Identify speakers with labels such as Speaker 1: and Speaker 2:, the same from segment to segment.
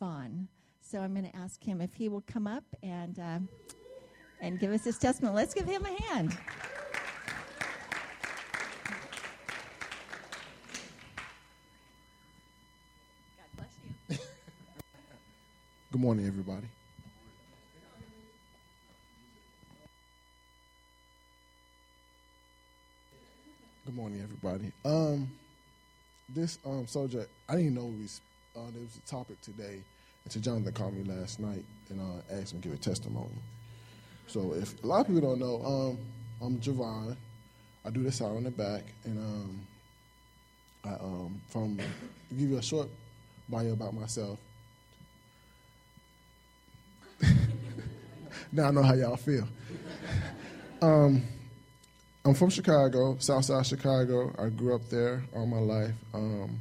Speaker 1: Javon. So I'm going to ask him if he will come up and uh, and give us his testimony. Let's give him a hand. God bless you.
Speaker 2: Good morning, everybody. Good morning, everybody. Um, this um subject, I didn't know we uh, there was a topic today, and so Jonathan called me last night and uh, asked me to give a testimony. So if a lot of people don't know, um, I'm Javon. I do this out on the back, and um, I um from give you a short bio about myself. now I know how y'all feel. Um, I'm from Chicago, South Southside Chicago. I grew up there all my life. Um,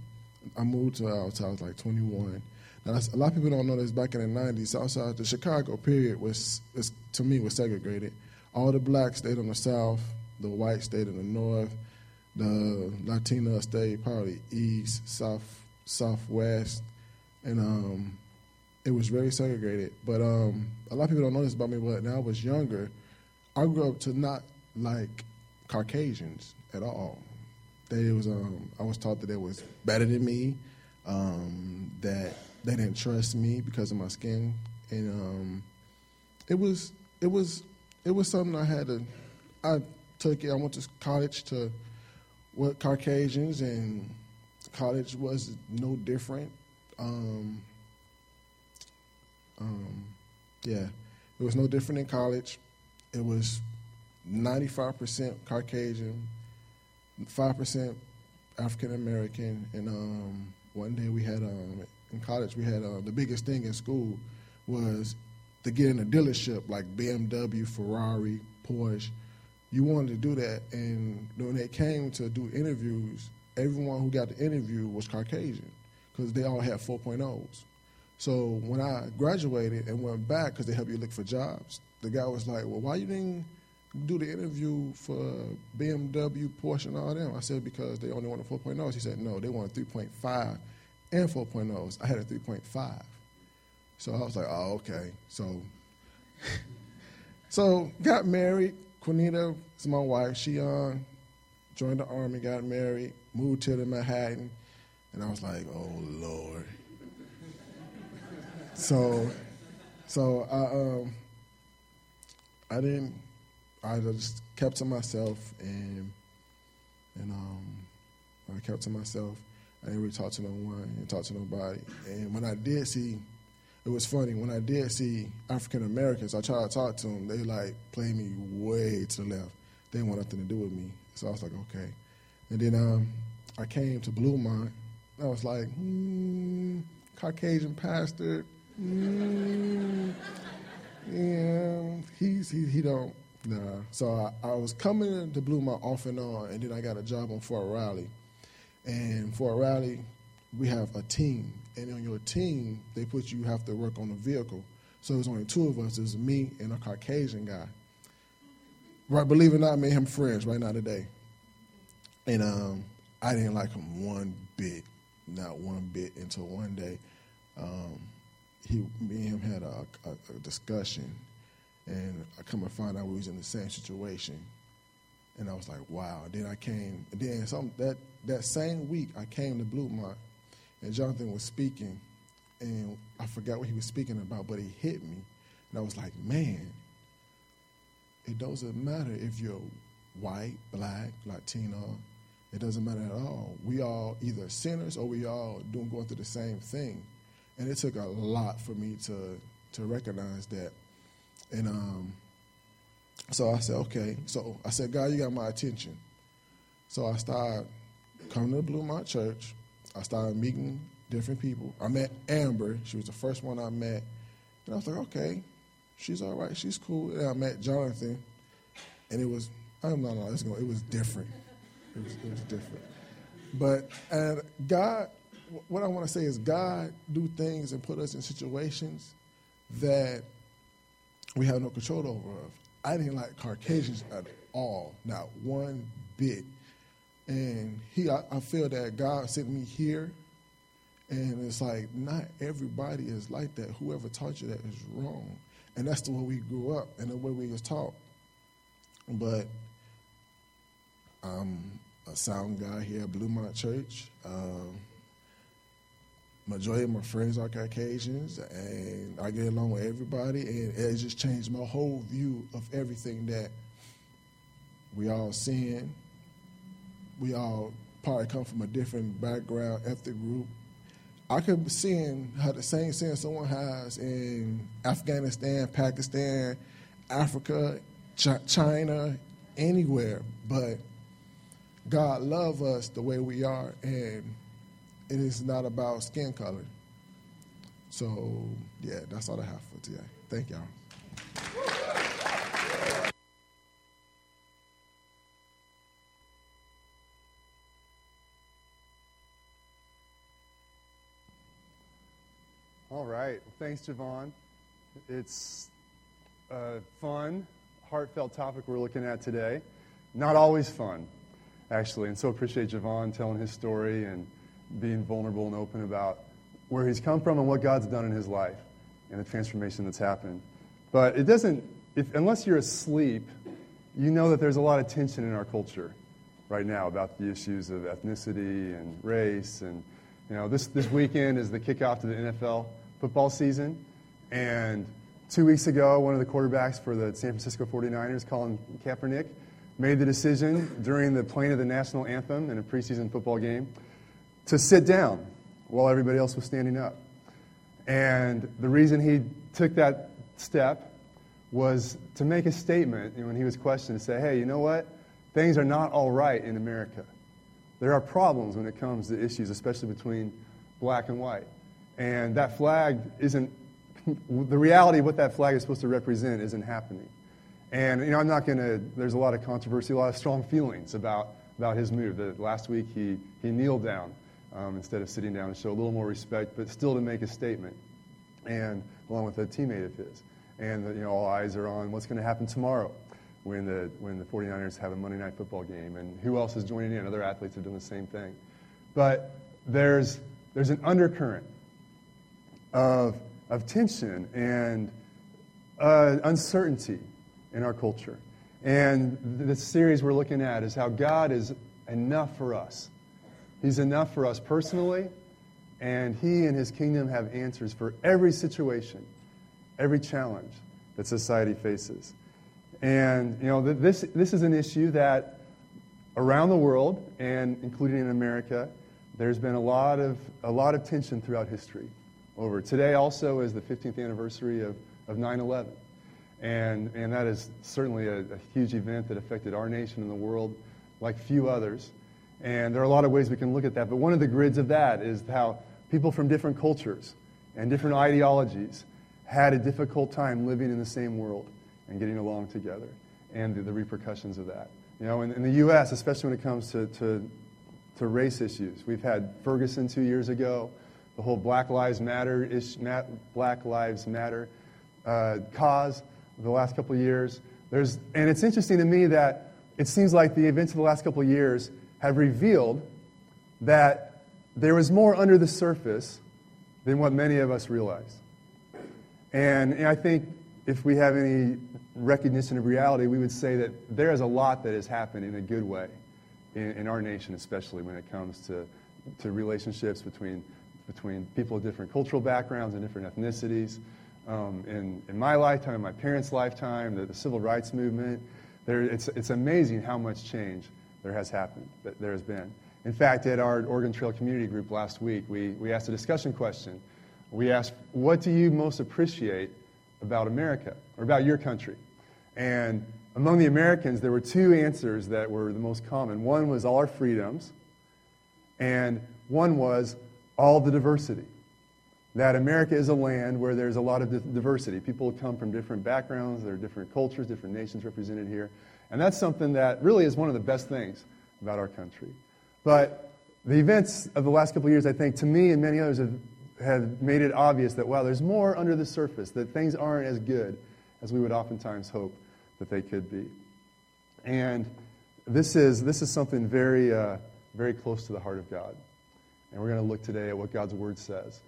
Speaker 2: I moved to until I was like 21. Now, a lot of people don't know this. Back in the 90s, Southside, the Chicago period was, was to me was segregated. All the blacks stayed on the south, the whites stayed in the north, the Latina stayed probably east, south, southwest, and um, it was very segregated. But um, a lot of people don't know this about me. But when I was younger, I grew up to not like Caucasians at all. They was um, I was taught that they was better than me, um, that they didn't trust me because of my skin, and um, it was it was it was something I had to. I took it. I went to college to what Caucasians, and college was no different. Um, um, yeah, it was no different in college. It was 95% Caucasian, 5% African American, and um, one day we had um, in college we had uh, the biggest thing in school was to get in a dealership like BMW, Ferrari, Porsche. You wanted to do that, and when they came to do interviews, everyone who got the interview was Caucasian because they all had 4.0s. So when I graduated and went back because they help you look for jobs, the guy was like, "Well, why you didn't do the interview for BMW, Porsche, and all them?" I said, "Because they only wanted 4.0s." He said, "No, they wanted 3.5 and 4.0s. I had a 3.5." So I was like, "Oh, okay." So, so got married. Quinita is my wife. She uh, joined the army, got married, moved to the Manhattan, and I was like, "Oh Lord." so, so I um, I didn't. I just kept to myself, and and um, I kept to myself. I didn't really talk to no one, and talk to nobody. And when I did see, it was funny. When I did see African Americans, I tried to talk to them. They like played me way to the left. They didn't want nothing to do with me. So I was like, okay. And then um, I came to Blue Bluemont. I was like, hmm, Caucasian pastor. Mm, yeah, he's he he don't nah. So I, I was coming to Bluemont off and on, and then I got a job on Fort Riley. And Fort Riley, we have a team, and on your team, they put you have to work on a vehicle. So it was only two of us. It was me and a Caucasian guy. Right, believe it or not, me and him friends right now today. And um, I didn't like him one bit, not one bit, until one day. Um, he, me and him had a, a, a, discussion, and I come and find out we was in the same situation, and I was like, wow. Then I came, and then some that that same week I came to Bluemont, and Jonathan was speaking, and I forgot what he was speaking about, but he hit me, and I was like, man, it doesn't matter if you're white, black, Latino. It doesn't matter at all. We all either sinners or we all doing going through the same thing and it took a lot for me to to recognize that. And um, so I said, okay. So I said, God, you got my attention. So I started coming to Bluemont Church. I started meeting different people. I met Amber. She was the first one I met. And I was like, okay, she's all right. She's cool. And I met Jonathan. And it was, I don't know, no, going, it was different. It was, it was different. But, and God what I want to say is God do things and put us in situations that we have no control over. I didn't like Caucasians at all, not one bit. And he, I, I feel that God sent me here, And it's like, not everybody is like that. Whoever taught you that is wrong. And that's the way we grew up and the way we was taught. But I'm a sound guy here at Bluemont Church. Um, majority of my friends are Caucasians, and I get along with everybody, and it just changed my whole view of everything that we all sin. We all probably come from a different background, ethnic group. I could be seeing how the same sin someone has in Afghanistan, Pakistan, Africa, Ch- China, anywhere, but God love us the way we are, and it is not about skin color. So, yeah, that's all I have for today. Thank y'all.
Speaker 3: All right. Thanks, Javon. It's a fun, heartfelt topic we're looking at today. Not always fun, actually. And so appreciate Javon telling his story and being vulnerable and open about where he's come from and what God's done in his life and the transformation that's happened. But it doesn't, if, unless you're asleep, you know that there's a lot of tension in our culture right now about the issues of ethnicity and race. And, you know, this, this weekend is the kickoff to the NFL football season. And two weeks ago, one of the quarterbacks for the San Francisco 49ers, Colin Kaepernick, made the decision during the playing of the national anthem in a preseason football game to sit down while everybody else was standing up. And the reason he took that step was to make a statement when he was questioned to say, hey, you know what? Things are not all right in America. There are problems when it comes to issues, especially between black and white. And that flag isn't, the reality of what that flag is supposed to represent isn't happening. And, you know, I'm not going to, there's a lot of controversy, a lot of strong feelings about, about his move. That last week he, he kneeled down um, instead of sitting down to show a little more respect, but still to make a statement, and along with a teammate of his. And you know, all eyes are on what's going to happen tomorrow when the when the 49ers have a Monday night football game, and who else is joining in? Other athletes are doing the same thing. But there's there's an undercurrent of of tension and uh, uncertainty in our culture. And the series we're looking at is how God is enough for us He's enough for us personally, and He and His kingdom have answers for every situation, every challenge that society faces. And, you know, this, this is an issue that around the world, and including in America, there's been a lot of, a lot of tension throughout history over. Today also is the 15th anniversary of, of 9-11. And, and that is certainly a, a huge event that affected our nation and the world like few others. And there are a lot of ways we can look at that. But one of the grids of that is how people from different cultures and different ideologies had a difficult time living in the same world and getting along together and the, the repercussions of that. You know, in, in, the U.S., especially when it comes to, to, to, race issues, we've had Ferguson two years ago, the whole Black Lives Matter, ish, Black Lives Matter uh, cause the last couple of years. There's, and it's interesting to me that it seems like the events of the last couple of years have revealed that there was more under the surface than what many of us realize. And, and I think if we have any recognition of reality, we would say that there is a lot that has happened in a good way in, in our nation, especially when it comes to, to relationships between, between people of different cultural backgrounds and different ethnicities. Um, in, in my lifetime, in my parents' lifetime, the, the civil rights movement, there, it's, it's amazing how much change there has happened, that there has been. In fact, at our Oregon Trail Community Group last week, we, we asked a discussion question. We asked, What do you most appreciate about America or about your country? And among the Americans, there were two answers that were the most common. One was all our freedoms, and one was all the diversity. That America is a land where there's a lot of diversity. People come from different backgrounds, there are different cultures, different nations represented here. And that's something that really is one of the best things about our country. But the events of the last couple of years, I think, to me and many others, have, have made it obvious that, wow, there's more under the surface, that things aren't as good as we would oftentimes hope that they could be. And this is, this is something very, uh, very close to the heart of God. And we're going to look today at what God's Word says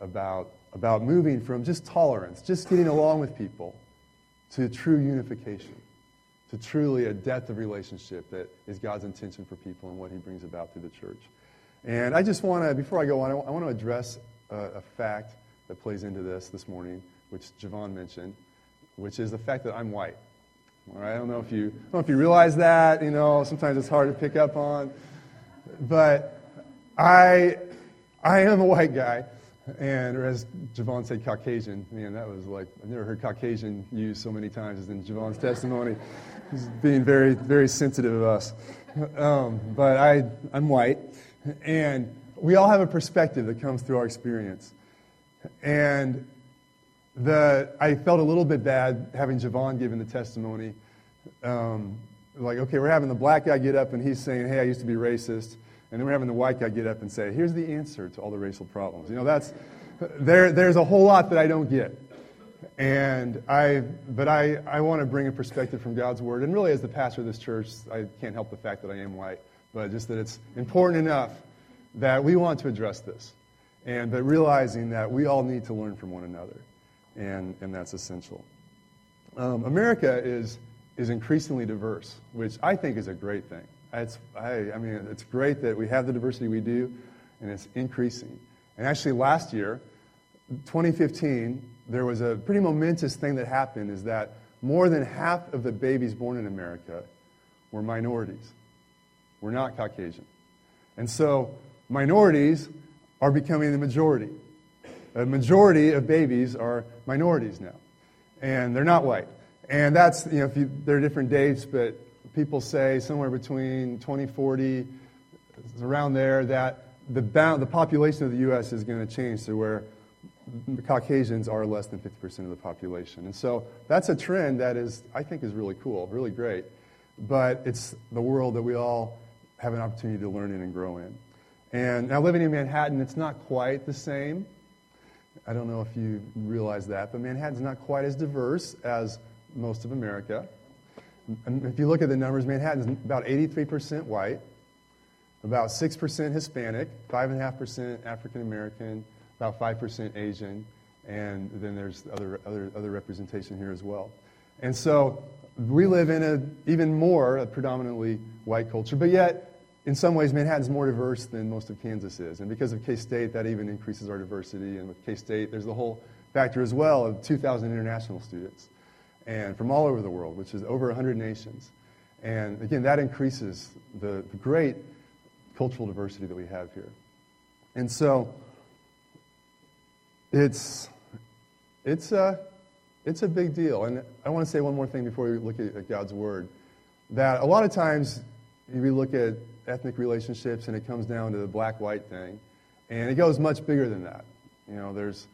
Speaker 3: about, about moving from just tolerance, just getting along with people, to true unification, to truly a depth of relationship that is God's intention for people and what He brings about through the church. And I just want to, before I go on, I want to address a, a fact that plays into this this morning, which Javon mentioned, which is the fact that I'm white. All right, I don't know if you, I don't know if you realize that. You know, sometimes it's hard to pick up on, but I, I am a white guy, and or as Javon said, Caucasian. Man, that was like I've never heard Caucasian used so many times as in Javon's testimony. He's being very, very sensitive of us. Um, but I, I'm white, and we all have a perspective that comes through our experience. And the, I felt a little bit bad having Javon given the testimony. Um, like, okay, we're having the black guy get up and he's saying, hey, I used to be racist. And then we're having the white guy get up and say, here's the answer to all the racial problems. You know, that's, there, there's a whole lot that I don't get. And I, but I, I want to bring a perspective from God's Word. And really, as the pastor of this church, I can't help the fact that I am white, but just that it's important enough that we want to address this. And, but realizing that we all need to learn from one another and, and that's essential. Um, America is, is increasingly diverse, which I think is a great thing. It's, I, I mean, it's great that we have the diversity we do, and it's increasing. And actually, last year, 2015, there was a pretty momentous thing that happened is that more than half of the babies born in America were minorities, were not Caucasian. And so minorities are becoming the majority a majority of babies are minorities now, and they're not white. And that's, you know, if you, there are different dates, but people say somewhere between 2040, around there, that the, bound, the population of the U.S. is going to change to where Caucasians are less than 50% of the population. And so that's a trend that is, I think, is really cool, really great. But it's the world that we all have an opportunity to learn in and grow in. And now living in Manhattan, it's not quite the same. I don't know if you realize that, but Manhattan's not quite as diverse as most of America. If you look at the numbers, Manhattan's about 83% white, about 6% Hispanic, 5.5% African American, about 5% Asian, and then there's other, other, other representation here as well. And so we live in an even more a predominantly white culture, but yet in some ways, Manhattan's more diverse than most of Kansas is. And because of K State, that even increases our diversity. And with K State, there's the whole factor as well of 2,000 international students and from all over the world, which is over 100 nations. And again, that increases the, the great cultural diversity that we have here. And so it's, it's, a, it's a big deal. And I want to say one more thing before we look at, at God's Word that a lot of times we look at ethnic relationships and it comes down to the black white thing. And it goes much bigger than that. You know, there's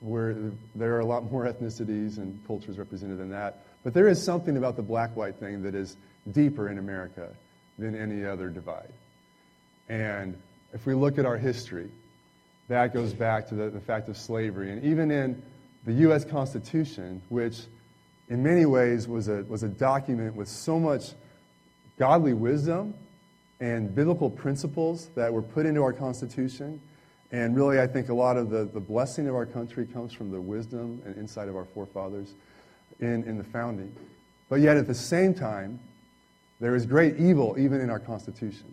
Speaker 3: where there are a lot more ethnicities and cultures represented than that. But there is something about the black white thing that is deeper in America than any other divide. And if we look at our history, that goes back to the, the fact of slavery. And even in the U.S. Constitution, which in many ways was a, was a document with so much godly wisdom and biblical principles that were put into our Constitution. And really, I think a lot of the, the blessing of our country comes from the wisdom and insight of our forefathers in, in the founding. But yet, at the same time, there is great evil even in our Constitution.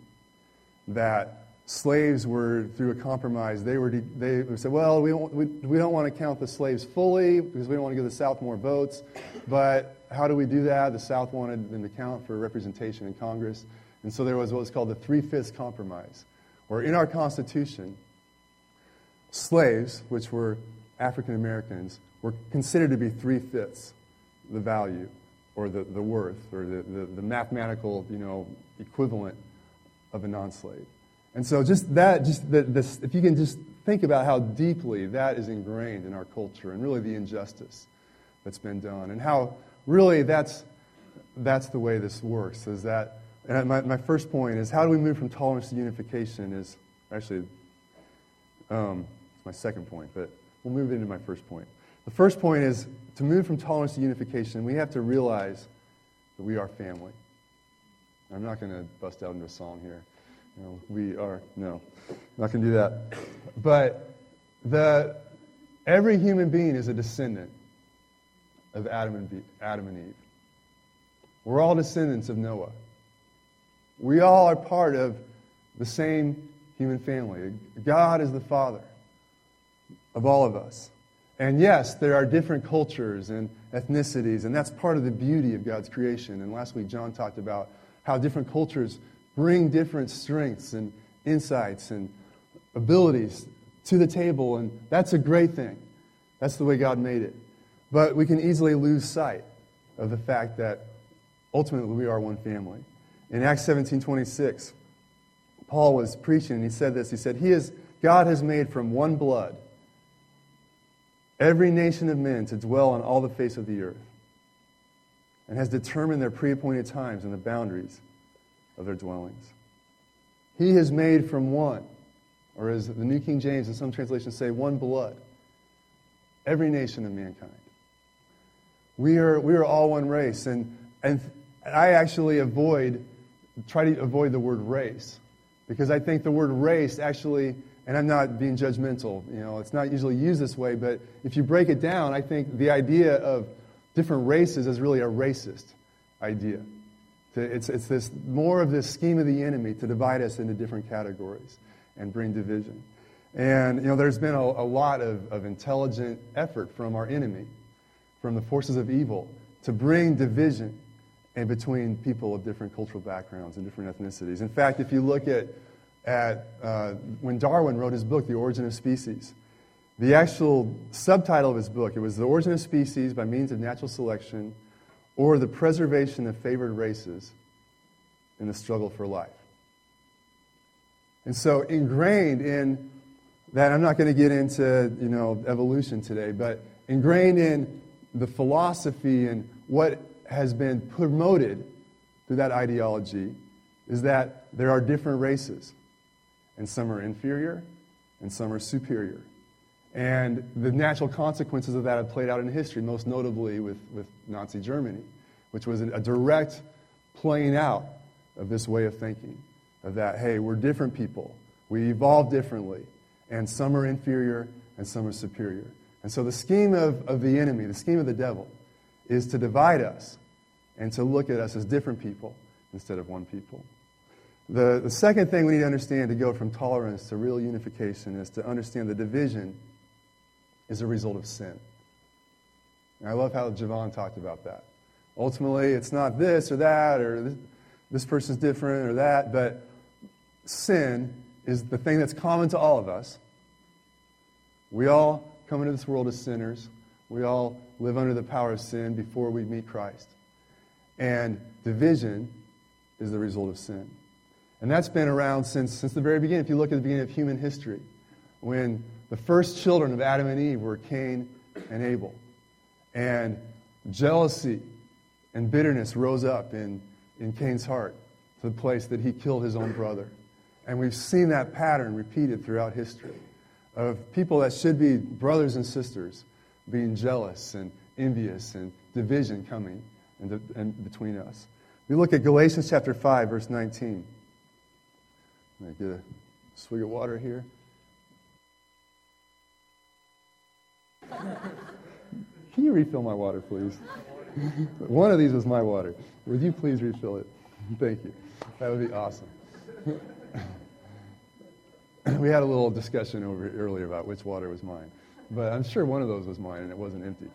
Speaker 3: That slaves were, through a compromise, they, were they said, well, we don't, we, we don't want to count the slaves fully because we don't want to give the South more votes. But how do we do that? The South wanted them to count for representation in Congress. And so there was what was called the Three Fifths Compromise, where in our Constitution, slaves, which were African Americans, were considered to be three fifths the value or the, the worth or the, the, the mathematical you know, equivalent of a non slave. And so, just that, just the, this, if you can just think about how deeply that is ingrained in our culture and really the injustice that's been done, and how really that's, that's the way this works, is that and my, my first point is how do we move from tolerance to unification is actually um, it's my second point, but we'll move into my first point. The first point is to move from tolerance to unification, we have to realize that we are family. I'm not going to bust out into a song here, You know, we are, no, not going to do that. But the, every human being is a descendant of Adam and, Adam and Eve. We're all descendants of Noah. We all are part of the same human family. God is the father of all of us. And yes, there are different cultures and ethnicities, and that's part of the beauty of God's creation. And last week, John talked about how different cultures bring different strengths and insights and abilities to the table, and that's a great thing. That's the way God made it. But we can easily lose sight of the fact that ultimately we are one family. In Acts 17 26, Paul was preaching and he said this. He said, he is, God has made from one blood every nation of men to dwell on all the face of the earth and has determined their pre appointed times and the boundaries of their dwellings. He has made from one, or as the New King James and some translations say, one blood, every nation of mankind. We are, we are all one race. And, and I actually avoid, try to avoid the word race because I think the word race actually, and I'm not being judgmental, you know, it's not usually used this way, but if you break it down, I think the idea of different races is really a racist idea. It's, it's this, more of this scheme of the enemy to divide us into different categories and bring division. And, you know, there's been a, a lot of, of intelligent effort from our enemy, from the forces of evil, to bring division in between people of different cultural backgrounds and different ethnicities. In fact, if you look at, at uh, when Darwin wrote his book, The Origin of Species, the actual subtitle of his book, it was The Origin of Species by Means of Natural Selection or the preservation of favored races in the struggle for life. And so, ingrained in that, I'm not going to get into you know evolution today, but ingrained in the philosophy and what has been promoted through that ideology is that there are different races, and some are inferior, and some are superior. And the natural consequences of that have played out in history, most notably with, with Nazi Germany, which was a direct playing out of this way of thinking of that, hey, we're different people. We evolve differently. And some are inferior and some are superior. And so the scheme of, of the enemy, the scheme of the devil, is to divide us and to look at us as different people instead of one people. The, the second thing we need to understand to go from tolerance to real unification is to understand the division is a result of sin. And I love how Javon talked about that. Ultimately, it's not this or that, or this, this person's different or that, but sin is the thing that's common to all of us. We all come into this world as sinners. We all live under the power of sin before we meet Christ. And division is the result of sin. And that's been around since, since the very beginning. If you look at the beginning of human history, when the first children of Adam and Eve were Cain and Abel. And jealousy and bitterness rose up in, in Cain's heart to the place that he killed his own brother. And we've seen that pattern repeated throughout history of people that should be brothers and sisters being jealous and envious and division coming in, in between us. We look at Galatians chapter 5, verse 19. Me get a swig of water here. Can you refill my water, please? One of these was my water. Would you please refill it? Thank you. That would be awesome. we had a little discussion over earlier about which water was mine, but I'm sure one of those was mine and it wasn't empty.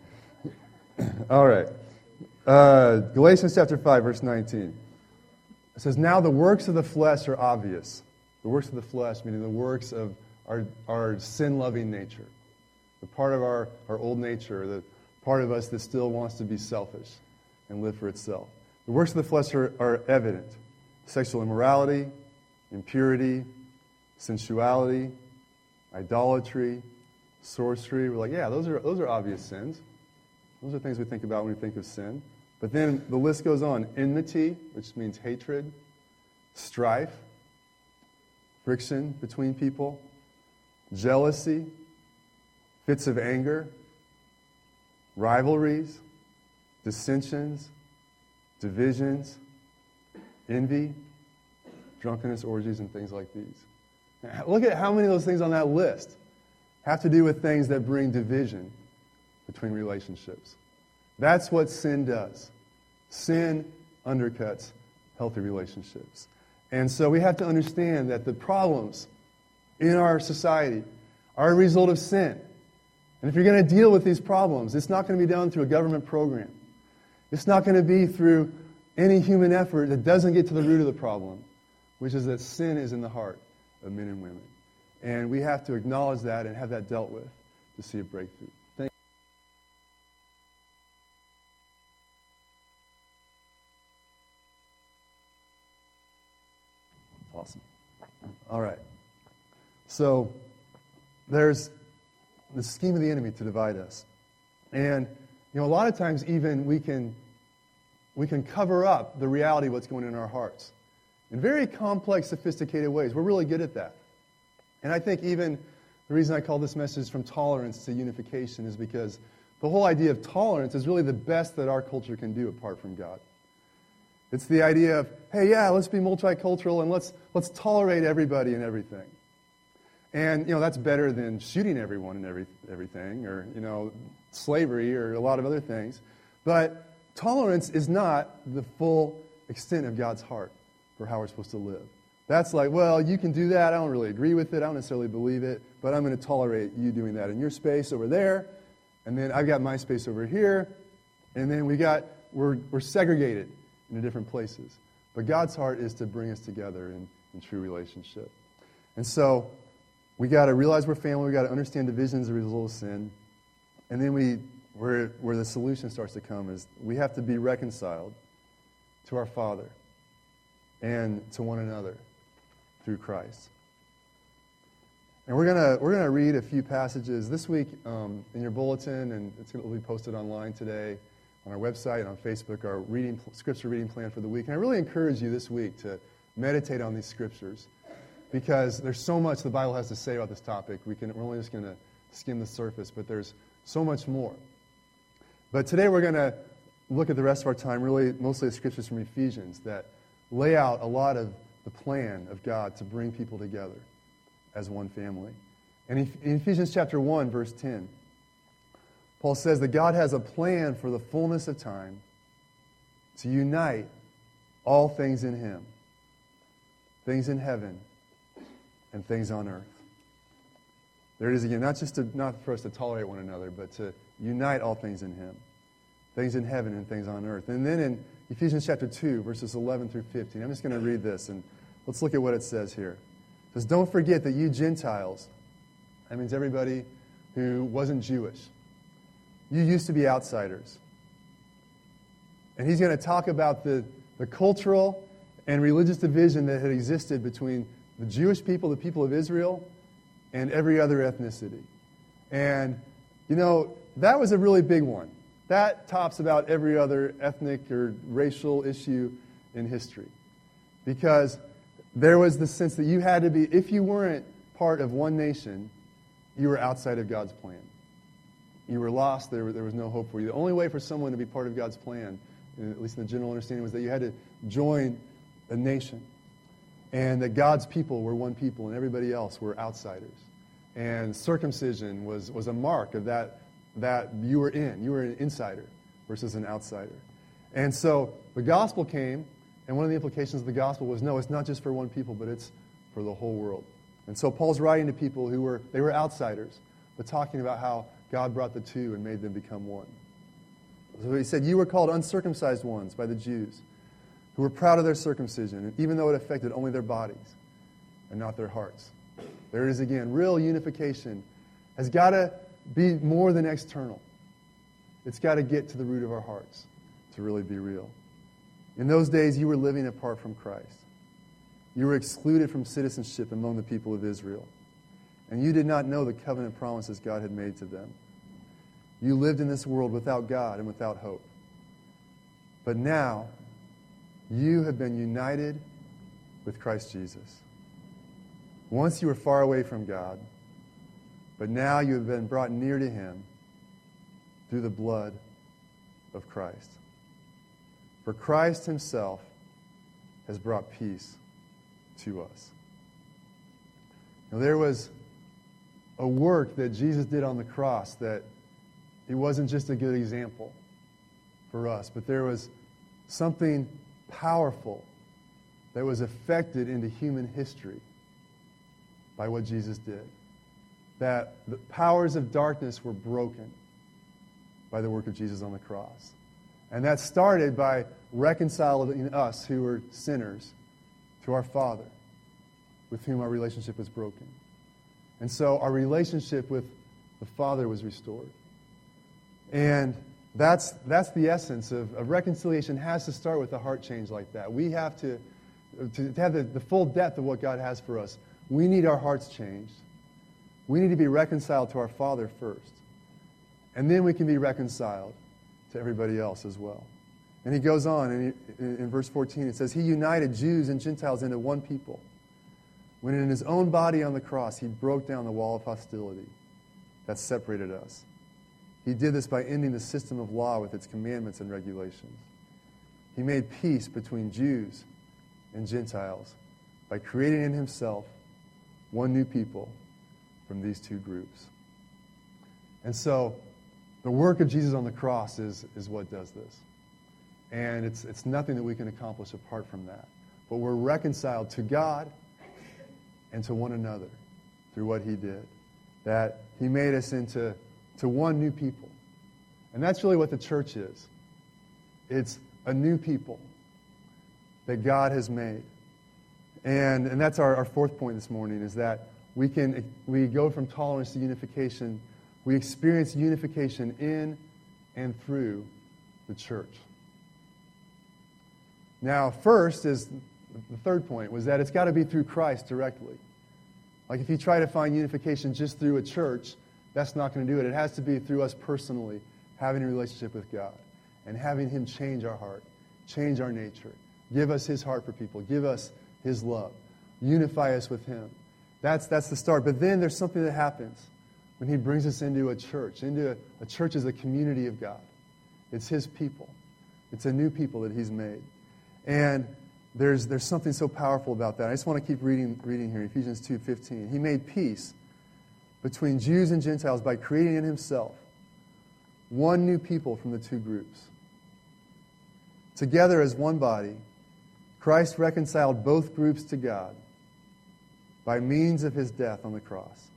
Speaker 3: All right. Uh, Galatians chapter 5, verse 19. It says, Now the works of the flesh are obvious. The works of the flesh, meaning the works of our, our sin loving nature the part of our, our old nature, the part of us that still wants to be selfish and live for itself. The works of the flesh are, are evident sexual immorality, impurity, sensuality, idolatry, sorcery. We're like, yeah, those are, those are obvious sins. Those are things we think about when we think of sin. But then the list goes on enmity, which means hatred, strife, friction between people, jealousy, fits of anger, rivalries, dissensions, divisions, envy, drunkenness, orgies, and things like these. Look at how many of those things on that list have to do with things that bring division between relationships. That's what sin does. Sin undercuts healthy relationships. And so we have to understand that the problems in our society are a result of sin. And if you're going to deal with these problems, it's not going to be done through a government program. It's not going to be through any human effort that doesn't get to the root of the problem, which is that sin is in the heart of men and women. And we have to acknowledge that and have that dealt with to see a breakthrough. Thank Awesome. All right. So there's the scheme of the enemy to divide us. And you know, a lot of times even we can we can cover up the reality of what's going on in our hearts in very complex, sophisticated ways. We're really good at that. And I think even the reason I call this message from tolerance to unification is because the whole idea of tolerance is really the best that our culture can do apart from God. It's the idea of, hey, yeah, let's be multicultural and let's, let's tolerate everybody and everything. And, you know, that's better than shooting everyone and every, everything or, you know, slavery or a lot of other things. But tolerance is not the full extent of God's heart for how we're supposed to live. That's like, well, you can do that. I don't really agree with it. I don't necessarily believe it, but I'm going to tolerate you doing that in your space over there. And then I've got my space over here. And then we got, we're, we're segregated in different places. But God's heart is to bring us together in, in true relationship. And so we got to realize we're family. We got to understand division as a result of sin. And then we, where, where the solution starts to come is we have to be reconciled to our Father and to one another through Christ. And we're going we're gonna read a few passages this week um, in your bulletin, and it's going to be posted online today on our website and on Facebook, our reading, scripture reading plan for the week. And I really encourage you this week to meditate on these scriptures because there's so much the Bible has to say about this topic. We can, we're only just going to skim the surface, but there's so much more. But today we're going to look at the rest of our time, really mostly the scriptures from Ephesians that lay out a lot of the plan of God to bring people together as one family. And in Ephesians chapter 1, verse 10, Paul says that God has a plan for the fullness of time to unite all things in Him things in heaven and things on earth. There it is again, not just to, not for us to tolerate one another, but to unite all things in Him things in heaven and things on earth. And then in Ephesians chapter 2, verses 11 through 15, I'm just going to read this and Let's look at what it says here. It says, Don't forget that you Gentiles, that means everybody who wasn't Jewish, you used to be outsiders. And he's going to talk about the, the cultural and religious division that had existed between the Jewish people, the people of Israel, and every other ethnicity. And, you know, that was a really big one. That tops about every other ethnic or racial issue in history. Because there was the sense that you had to be, if you weren't part of one nation, you were outside of God's plan. You were lost, there, there was no hope for you. The only way for someone to be part of God's plan, at least in the general understanding, was that you had to join a nation. And that God's people were one people and everybody else were outsiders. And circumcision was, was a mark of that, that you were in. You were an insider versus an outsider. And so the gospel came and one of the implications of the gospel was no, it's not just for one people, but it's for the whole world. And so Paul's writing to people who were, they were outsiders, but talking about how God brought the two and made them become one. So he said, You were called uncircumcised ones by the Jews, who were proud of their circumcision, even though it affected only their bodies and not their hearts. There is again. Real unification has got to be more than external. It's got to get to the root of our hearts to really be real. In those days, you were living apart from Christ. You were excluded from citizenship among the people of Israel. And you did not know the covenant promises God had made to them. You lived in this world without God and without hope. But now, you have been united with Christ Jesus. Once you were far away from God, but now you have been brought near to Him through the blood of Christ. For Christ himself has brought peace to us. Now, there was a work that Jesus did on the cross that it wasn't just a good example for us, but there was something powerful that was affected into human history by what Jesus did. That the powers of darkness were broken by the work of Jesus on the cross. And that started by reconciling us who were sinners to our Father, with whom our relationship was broken. And so our relationship with the Father was restored. And that's, that's the essence of, of reconciliation has to start with a heart change like that. We have to, to, to have the, the full depth of what God has for us. We need our hearts changed. We need to be reconciled to our Father first. And then we can be reconciled to everybody else as well. And he goes on, and he, in verse 14, it says, He united Jews and Gentiles into one people. When in his own body on the cross, he broke down the wall of hostility that separated us. He did this by ending the system of law with its commandments and regulations. He made peace between Jews and Gentiles by creating in himself one new people from these two groups. And so, the work of Jesus on the cross is, is what does this. And it's, it's nothing that we can accomplish apart from that. But we're reconciled to God and to one another through what he did. That he made us into to one new people. And that's really what the church is. It's a new people that God has made. And, and that's our, our fourth point this morning is that we can we go from tolerance to unification. We experience unification in and through the church. Now, first is the third point was that it's got to be through Christ directly. Like if you try to find unification just through a church, that's not going to do it. It has to be through us personally having a relationship with God and having Him change our heart, change our nature, give us His heart for people, give us His love, unify us with Him. That's, that's the start. But then there's something that happens when He brings us into a church. Into a, a church as a community of God. It's His people. It's a new people that He's made. And there's, there's something so powerful about that. I just want to keep reading, reading here, Ephesians 2.15. He made peace between Jews and Gentiles by creating in himself one new people from the two groups. Together as one body, Christ reconciled both groups to God by means of his death on the cross.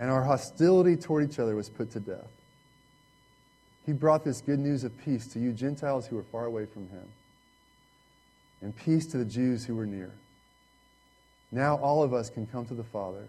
Speaker 3: And our hostility toward each other was put to death. He brought this good news of peace to you Gentiles who were far away from him, and peace to the Jews who were near. Now all of us can come to the Father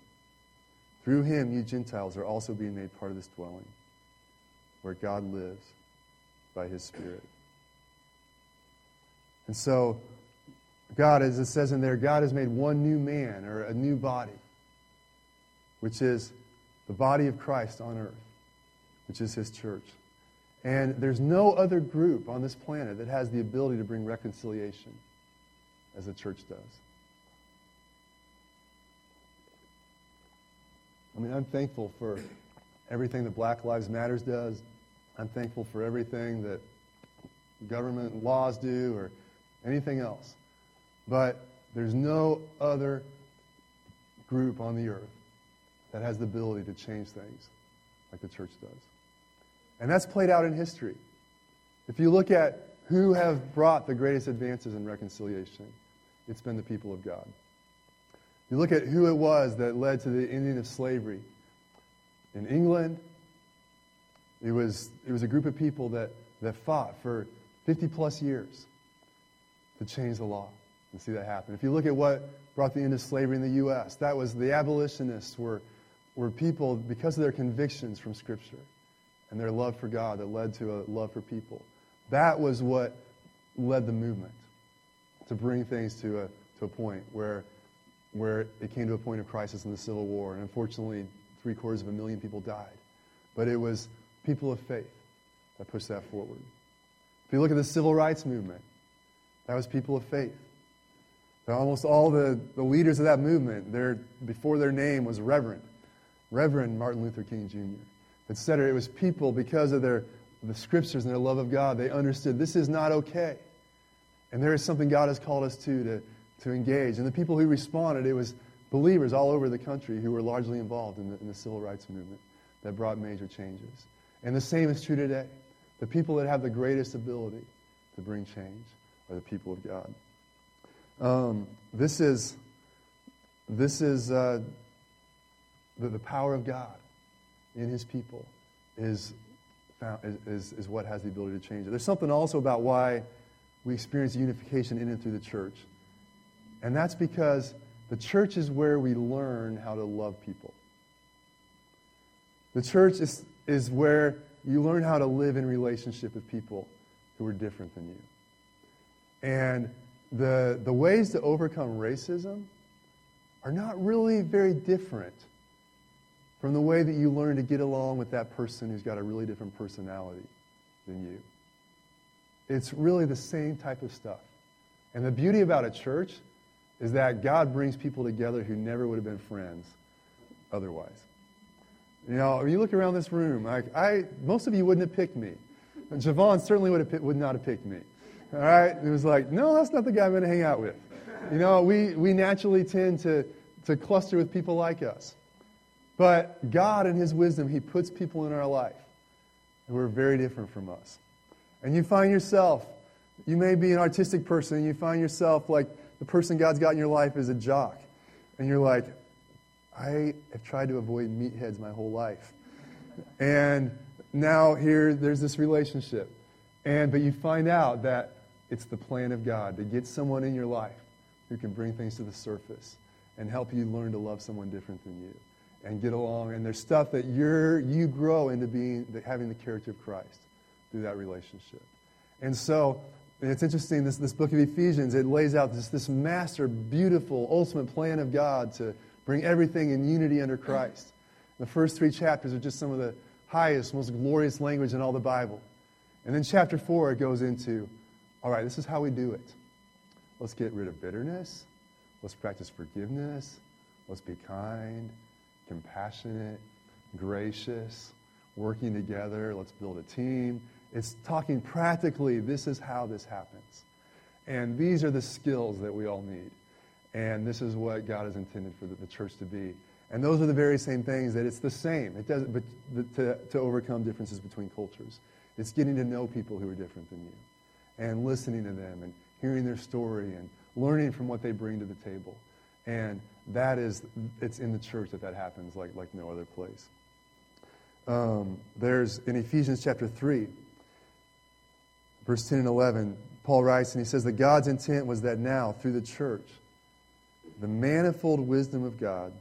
Speaker 3: Through him, you Gentiles are also being made part of this dwelling, where God lives by his Spirit. And so, God, as it says in there, God has made one new man or a new body, which is the body of Christ on earth, which is his church. And there's no other group on this planet that has the ability to bring reconciliation as the church does. I mean, I'm thankful for everything that Black Lives Matters does. I'm thankful for everything that government laws do or anything else. But there's no other group on the earth that has the ability to change things like the church does. And that's played out in history. If you look at who have brought the greatest advances in reconciliation, it's been the people of God. You look at who it was that led to the ending of slavery. In England, it was, it was a group of people that, that fought for 50 plus years to change the law and see that happen. If you look at what brought the end of slavery in the U.S., that was the abolitionists were, were people, because of their convictions from Scripture and their love for God that led to a love for people. That was what led the movement to bring things to a, to a point where, where it came to a point of crisis in the Civil War. And unfortunately, three quarters of a million people died. But it was people of faith that pushed that forward. If you look at the civil rights movement, that was people of faith. Almost all the, the leaders of that movement, their, before their name was Reverend, Reverend Martin Luther King Jr., etc. It was people, because of their, the scriptures and their love of God, they understood this is not okay. And there is something God has called us to, to, to engage. And the people who responded, it was believers all over the country who were largely involved in the, in the civil rights movement that brought major changes. And the same is true today. The people that have the greatest ability to bring change are the people of God. Um, this is, this is uh, the, the power of God in his people is, found, is, is what has the ability to change it. There's something also about why we experience unification in and through the church. And that's because the church is where we learn how to love people. The church is, is where you learn how to live in relationship with people who are different than you. And the, the ways to overcome racism are not really very different from the way that you learn to get along with that person who's got a really different personality than you. It's really the same type of stuff. And the beauty about a church is that God brings people together who never would have been friends otherwise. You know, when you look around this room, like I, most of you wouldn't have picked me. Javon certainly would, have, would not have picked me. All right? It was like, no, that's not the guy I'm going to hang out with. You know, we, we naturally tend to, to cluster with people like us. But God, in His wisdom, He puts people in our life who are very different from us. And you find yourself, you may be an artistic person, and you find yourself like the person God's got in your life is a jock. And you're like, I have tried to avoid meatheads my whole life. And now here, there's this relationship. And, but you find out that it's the plan of God to get someone in your life who can bring things to the surface and help you learn to love someone different than you and get along. And there's stuff that you're, you grow into being, having the character of Christ through that relationship. And so, and it's interesting, this, this book of Ephesians, it lays out this, this master, beautiful, ultimate plan of God to bring everything in unity under Christ. The first three chapters are just some of the highest, most glorious language in all the Bible. And then chapter 4, it goes into all right, this is how we do it. Let's get rid of bitterness. Let's practice forgiveness. Let's be kind, compassionate, gracious, working together. Let's build a team. It's talking practically, this is how this happens. And these are the skills that we all need. And this is what God has intended for the, the church to be. And those are the very same things that it's the same. It does, but to, to overcome differences between cultures. It's getting to know people who are different than you and listening to them and hearing their story and learning from what they bring to the table. And that is, it's in the church that that happens like, like no other place. Um, there's in Ephesians chapter 3, verse 10 and 11, Paul writes, and he says that God's intent was that now, through the church, the manifold wisdom of God,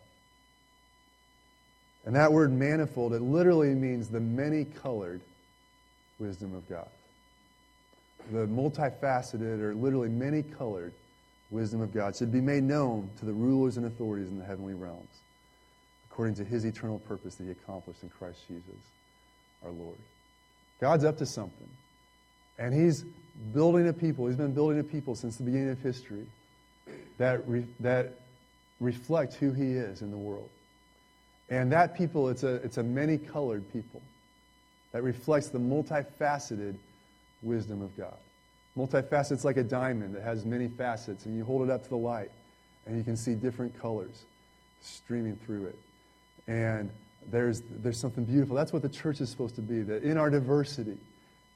Speaker 3: and that word manifold, it literally means the many colored wisdom of God the multifaceted or literally many colored wisdom of God should be made known to the rulers and authorities in the heavenly realms, according to his eternal purpose that he accomplished in Christ Jesus, our Lord. God's up to something. And he's building a people, he's been building a people since the beginning of history that, re, that reflect who he is in the world. And that people, it's a, it's a many colored people that reflects the multifaceted wisdom of God. Multifaceted, it's like a diamond that has many facets, and you hold it up to the light, and you can see different colors streaming through it. And there's, there's something beautiful. That's what the church is supposed to be, that in our diversity,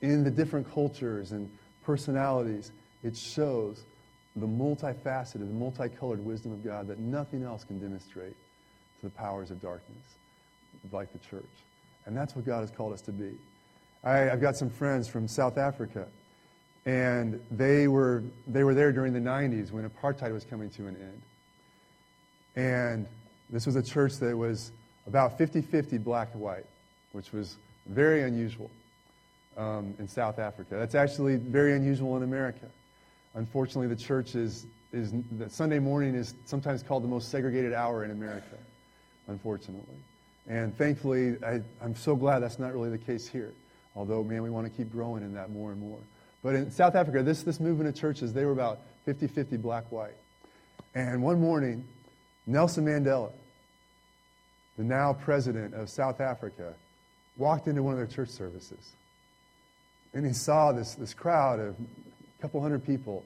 Speaker 3: in the different cultures and personalities, it shows the multifaceted, the multicolored wisdom of God that nothing else can demonstrate to the powers of darkness like the church. And that's what God has called us to be. I, have got some friends from South Africa, and they were, they were there during the 90s when apartheid was coming to an end. And this was a church that was about 50 50 black and white, which was very unusual um, in South Africa. That's actually very unusual in America. Unfortunately, the church is, is Sunday morning is sometimes called the most segregated hour in America, unfortunately. And thankfully, I, I'm so glad that's not really the case here. Although, man, we want to keep growing in that more and more. But in South Africa, this, this movement of churches, they were about 50 50 black white. And one morning, Nelson Mandela, the now president of South Africa, walked into one of their church services. And he saw this, this crowd of a couple hundred people,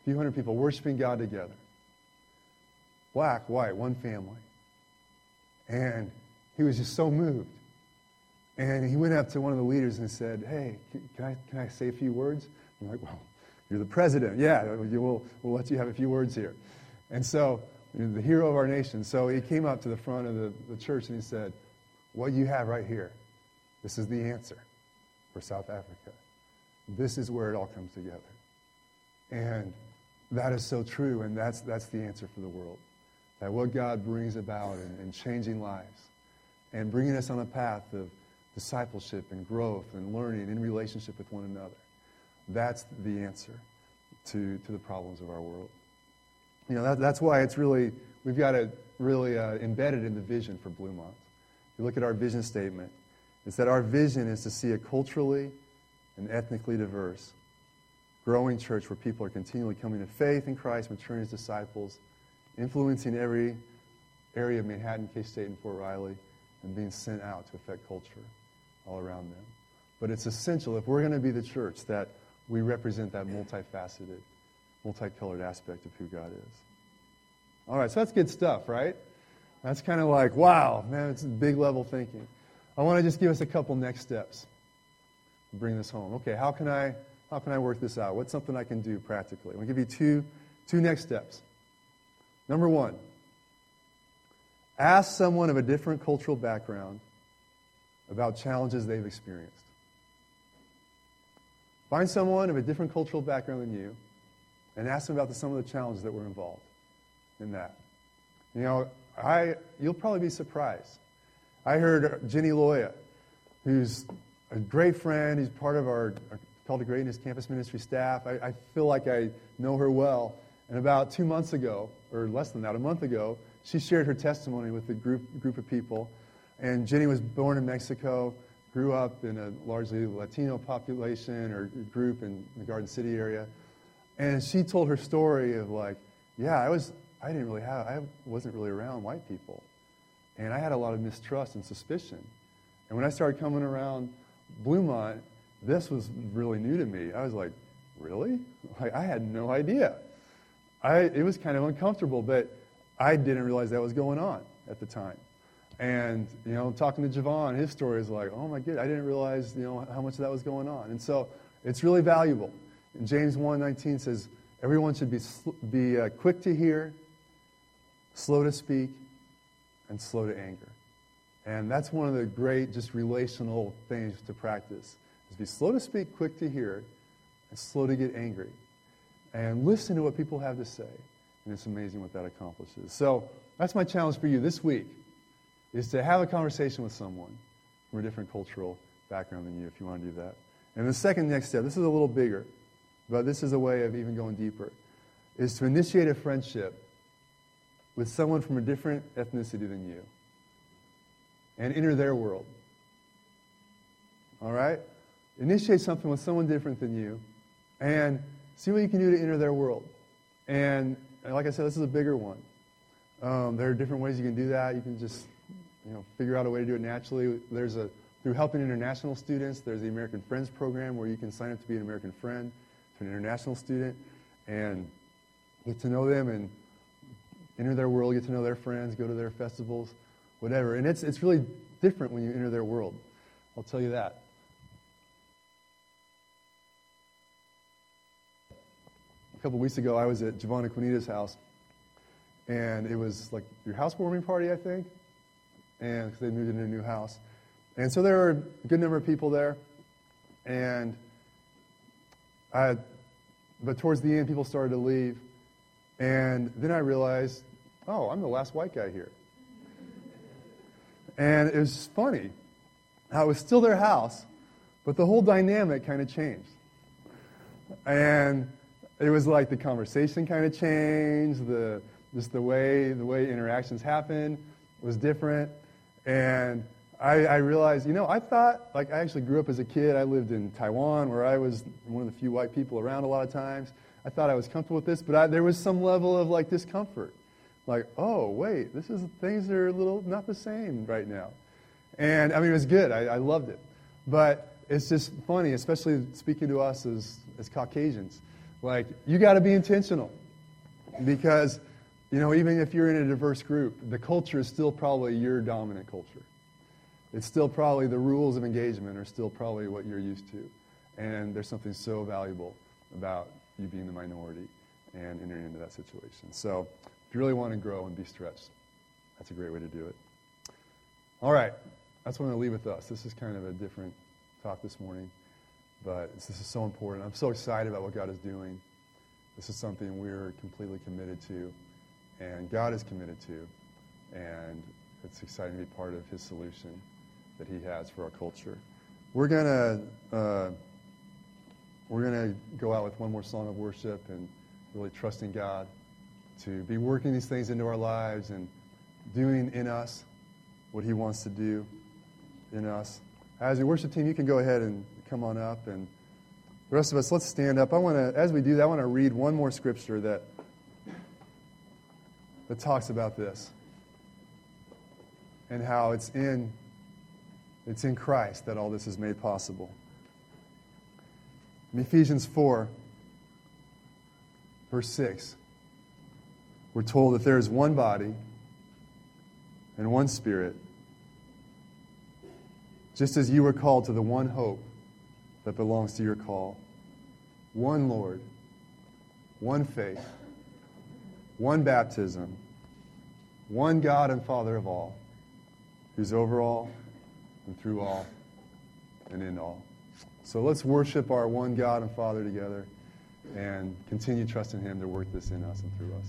Speaker 3: a few hundred people worshiping God together. Black, white, one family. And he was just so moved. And he went up to one of the leaders and said, Hey, can I, can I say a few words? I'm like, Well, you're the president. Yeah, we'll, we'll let you have a few words here. And so, the hero of our nation. So he came up to the front of the, the church and he said, What you have right here, this is the answer for South Africa. This is where it all comes together. And that is so true, and that's, that's the answer for the world. That what God brings about in, in changing lives and bringing us on a path of discipleship and growth and learning in relationship with one another. That's the answer to, to the problems of our world. You know, that, that's why it's really, we've got it really uh, embedded in the vision for Bluemont. If you look at our vision statement, it's that our vision is to see a culturally and ethnically diverse, growing church where people are continually coming to faith in Christ, maturing as disciples, influencing every area of Manhattan, K State, and Fort Riley, and being sent out to affect culture all around them. But it's essential if we're going to be the church that we represent that multifaceted, multicolored aspect of who God is. All right, so that's good stuff, right? That's kind of like, wow, man, it's big level thinking. I want to just give us a couple next steps to bring this home. Okay, how can I how can I work this out? What's something I can do practically? I'm going to give you two two next steps. Number one, ask someone of a different cultural background about challenges they've experienced. Find someone of a different cultural background than you and ask them about the, some of the challenges that were involved in that. You know, I, you'll probably be surprised. I heard Jenny Loya, who's a great friend. He's part of our, our Call to Greatness campus ministry staff. I, I feel like I know her well. And about two months ago, or less than that, a month ago, she shared her testimony with a group, group of people. And Jenny was born in Mexico grew up in a largely Latino population or group in the Garden City area. And she told her story of like, yeah, I was, I didn't really have, I wasn't really around white people. And I had a lot of mistrust and suspicion. And when I started coming around Bluemont, this was really new to me. I was like, really? Like, I had no idea. I, it was kind of uncomfortable, but I didn't realize that was going on at the time. And, you know, talking to Javon, his story is like, oh my goodness, I didn't realize, you know, how much of that was going on. And so it's really valuable. And James 1.19 says, everyone should be, be uh, quick to hear, slow to speak, and slow to anger. And that's one of the great just relational things to practice, is be slow to speak, quick to hear, and slow to get angry. And listen to what people have to say. And it's amazing what that accomplishes. So that's my challenge for you this week is to have a conversation with someone from a different cultural background than you if you want to do that. And the second next step, this is a little bigger, but this is a way of even going deeper, is to initiate a friendship with someone from a different ethnicity than you and enter their world. All right? Initiate something with someone different than you and see what you can do to enter their world. And like I said, this is a bigger one. Um, there are different ways you can do that. You can just you know, figure out a way to do it naturally. There's a through helping international students, there's the American Friends program where you can sign up to be an American friend to an international student and get to know them and enter their world, get to know their friends, go to their festivals, whatever. And it's, it's really different when you enter their world. I'll tell you that. A couple weeks ago, I was at Giovanna Quinita's house, and it was like your housewarming party, I think and because they moved into a new house. And so there were a good number of people there, and I, but towards the end, people started to leave, and then I realized, oh, I'm the last white guy here. And it was funny it was still their house, but the whole dynamic kind of changed. And it was like the conversation kind of changed, the, just the way, the way interactions happened was different. And I, I realized, you know, I thought, like, I actually grew up as a kid. I lived in Taiwan, where I was one of the few white people around a lot of times. I thought I was comfortable with this, but I, there was some level of, like, discomfort. Like, oh, wait, this is, things are a little not the same right now. And, I mean, it was good. I, I loved it. But it's just funny, especially speaking to us as, as Caucasians. Like, you got to be intentional. Because, you know, even if you're in a diverse group, the culture is still probably your dominant culture it's still probably the rules of engagement are still probably what you're used to. And there's something so valuable about you being the minority and entering into that situation. So if you really want to grow and be stretched, that's a great way to do it. All right, that's what I'm going to leave with us. This is kind of a different talk this morning, but this is so important. I'm so excited about what God is doing. This is something we're completely committed to, and God is committed to, and it's exciting to be part of His solution that he has for our culture. We're gonna uh, we're gonna go out with one more song of worship and really trusting God to be working these things into our lives and doing in us what He wants to do in us. As a worship team, you can go ahead and come on up, and the rest of us, let's stand up. I want to, as we do that, I want to read one more scripture that that talks about this and how it's in it's in Christ that all this is made possible. In Ephesians 4, verse 6, we're told that there is one body and one spirit, just as you were called to the one hope that belongs to your call. One Lord, one faith, one baptism, one God and Father of all, who's over all and through all and in all. So let's worship our one God and Father together and continue trusting Him to work this in us and through us.